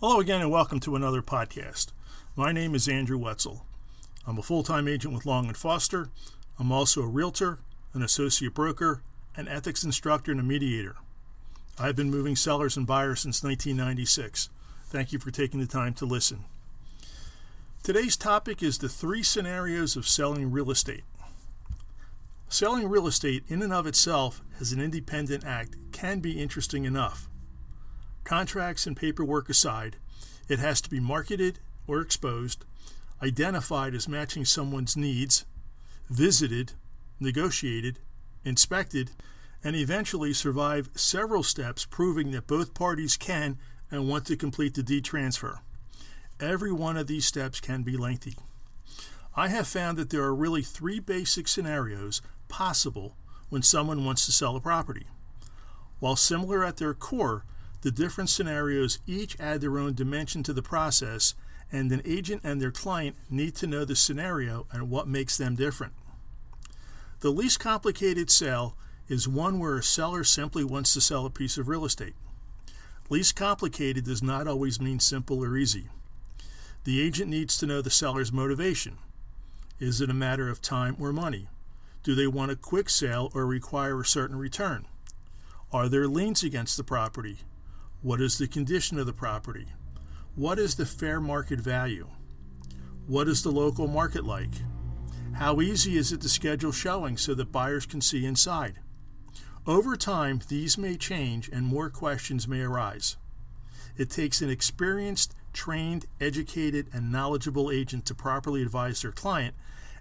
Hello again and welcome to another podcast. My name is Andrew Wetzel. I'm a full-time agent with Long and Foster. I'm also a realtor, an associate broker, an ethics instructor, and a mediator. I've been moving sellers and buyers since 1996. Thank you for taking the time to listen. Today's topic is the three scenarios of selling real estate. Selling real estate in and of itself as an independent act can be interesting enough. Contracts and paperwork aside, it has to be marketed or exposed, identified as matching someone's needs, visited, negotiated, inspected, and eventually survive several steps proving that both parties can and want to complete the deed transfer. Every one of these steps can be lengthy. I have found that there are really three basic scenarios possible when someone wants to sell a property. While similar at their core, the different scenarios each add their own dimension to the process, and an agent and their client need to know the scenario and what makes them different. The least complicated sale is one where a seller simply wants to sell a piece of real estate. Least complicated does not always mean simple or easy. The agent needs to know the seller's motivation. Is it a matter of time or money? Do they want a quick sale or require a certain return? Are there liens against the property? What is the condition of the property? What is the fair market value? What is the local market like? How easy is it to schedule showings so that buyers can see inside? Over time, these may change and more questions may arise. It takes an experienced, trained, educated, and knowledgeable agent to properly advise their client,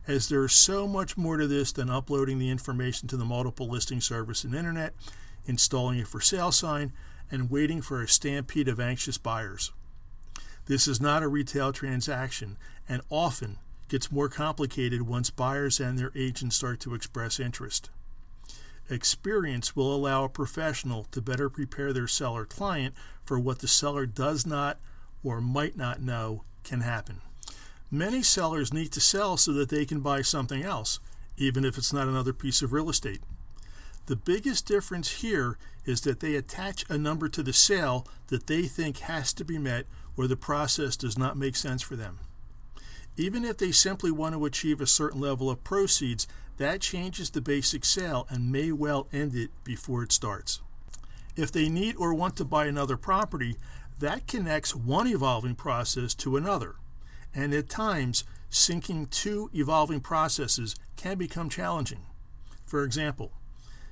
as there is so much more to this than uploading the information to the multiple listing service and internet, installing a for sale sign, and waiting for a stampede of anxious buyers. This is not a retail transaction and often gets more complicated once buyers and their agents start to express interest. Experience will allow a professional to better prepare their seller client for what the seller does not or might not know can happen. Many sellers need to sell so that they can buy something else, even if it's not another piece of real estate. The biggest difference here is that they attach a number to the sale that they think has to be met or the process does not make sense for them. Even if they simply want to achieve a certain level of proceeds, that changes the basic sale and may well end it before it starts. If they need or want to buy another property, that connects one evolving process to another. And at times, syncing two evolving processes can become challenging. For example,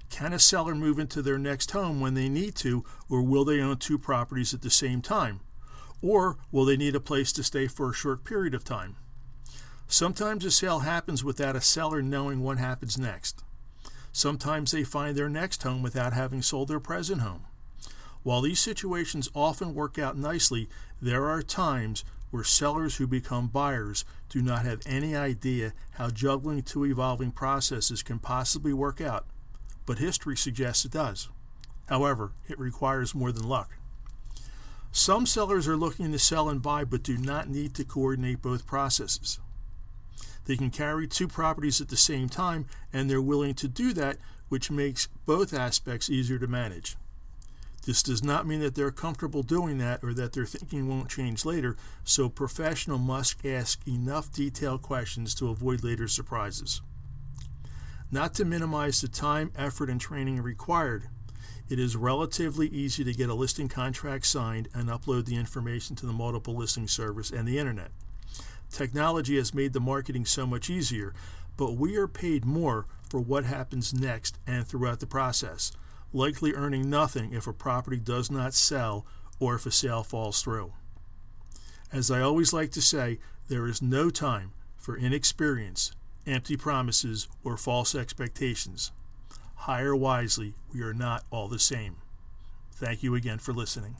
can a seller move into their next home when they need to, or will they own two properties at the same time? Or will they need a place to stay for a short period of time? Sometimes a sale happens without a seller knowing what happens next. Sometimes they find their next home without having sold their present home. While these situations often work out nicely, there are times where sellers who become buyers do not have any idea how juggling two evolving processes can possibly work out but history suggests it does. However, it requires more than luck. Some sellers are looking to sell and buy but do not need to coordinate both processes. They can carry two properties at the same time and they're willing to do that, which makes both aspects easier to manage. This does not mean that they're comfortable doing that or that their thinking won't change later, so professional must ask enough detailed questions to avoid later surprises. Not to minimize the time, effort, and training required, it is relatively easy to get a listing contract signed and upload the information to the multiple listing service and the internet. Technology has made the marketing so much easier, but we are paid more for what happens next and throughout the process, likely earning nothing if a property does not sell or if a sale falls through. As I always like to say, there is no time for inexperience empty promises, or false expectations. Hire wisely, we are not all the same. Thank you again for listening.